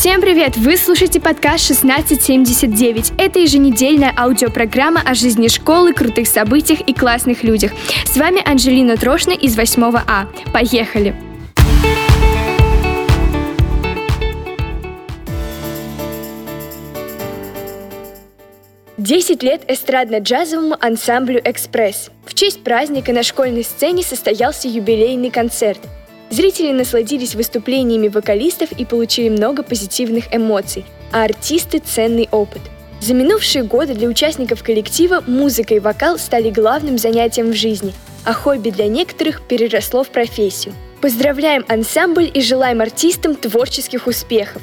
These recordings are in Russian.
Всем привет! Вы слушаете подкаст 1679. Это еженедельная аудиопрограмма о жизни школы, крутых событиях и классных людях. С вами Анжелина Трошна из 8 А. Поехали! Десять лет эстрадно-джазовому ансамблю «Экспресс». В честь праздника на школьной сцене состоялся юбилейный концерт. Зрители насладились выступлениями вокалистов и получили много позитивных эмоций, а артисты – ценный опыт. За минувшие годы для участников коллектива музыка и вокал стали главным занятием в жизни, а хобби для некоторых переросло в профессию. Поздравляем ансамбль и желаем артистам творческих успехов!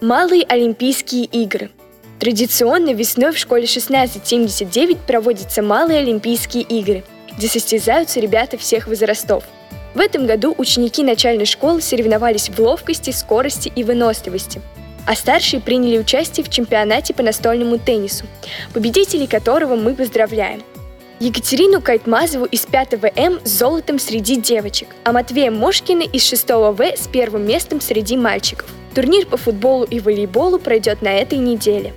Малые Олимпийские игры. Традиционно весной в школе 1679 проводятся Малые Олимпийские игры, где состязаются ребята всех возрастов. В этом году ученики начальной школы соревновались в ловкости, скорости и выносливости, а старшие приняли участие в чемпионате по настольному теннису, победителей которого мы поздравляем. Екатерину Кайтмазову из 5 М с золотом среди девочек, а Матвея Мошкина из 6 В с первым местом среди мальчиков – Турнир по футболу и волейболу пройдет на этой неделе.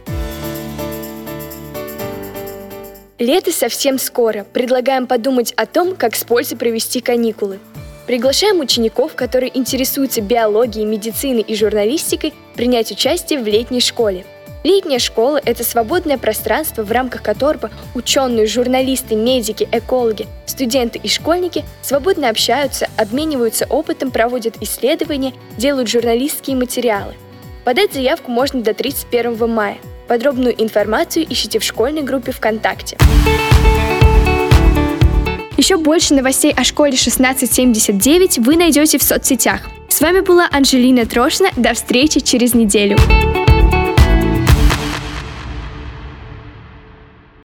Лето совсем скоро. Предлагаем подумать о том, как с пользой провести каникулы. Приглашаем учеников, которые интересуются биологией, медициной и журналистикой, принять участие в летней школе – Летняя школа – это свободное пространство, в рамках которого ученые, журналисты, медики, экологи, студенты и школьники свободно общаются, обмениваются опытом, проводят исследования, делают журналистские материалы. Подать заявку можно до 31 мая. Подробную информацию ищите в школьной группе ВКонтакте. Еще больше новостей о школе 1679 вы найдете в соцсетях. С вами была Анжелина Трошина. До встречи через неделю.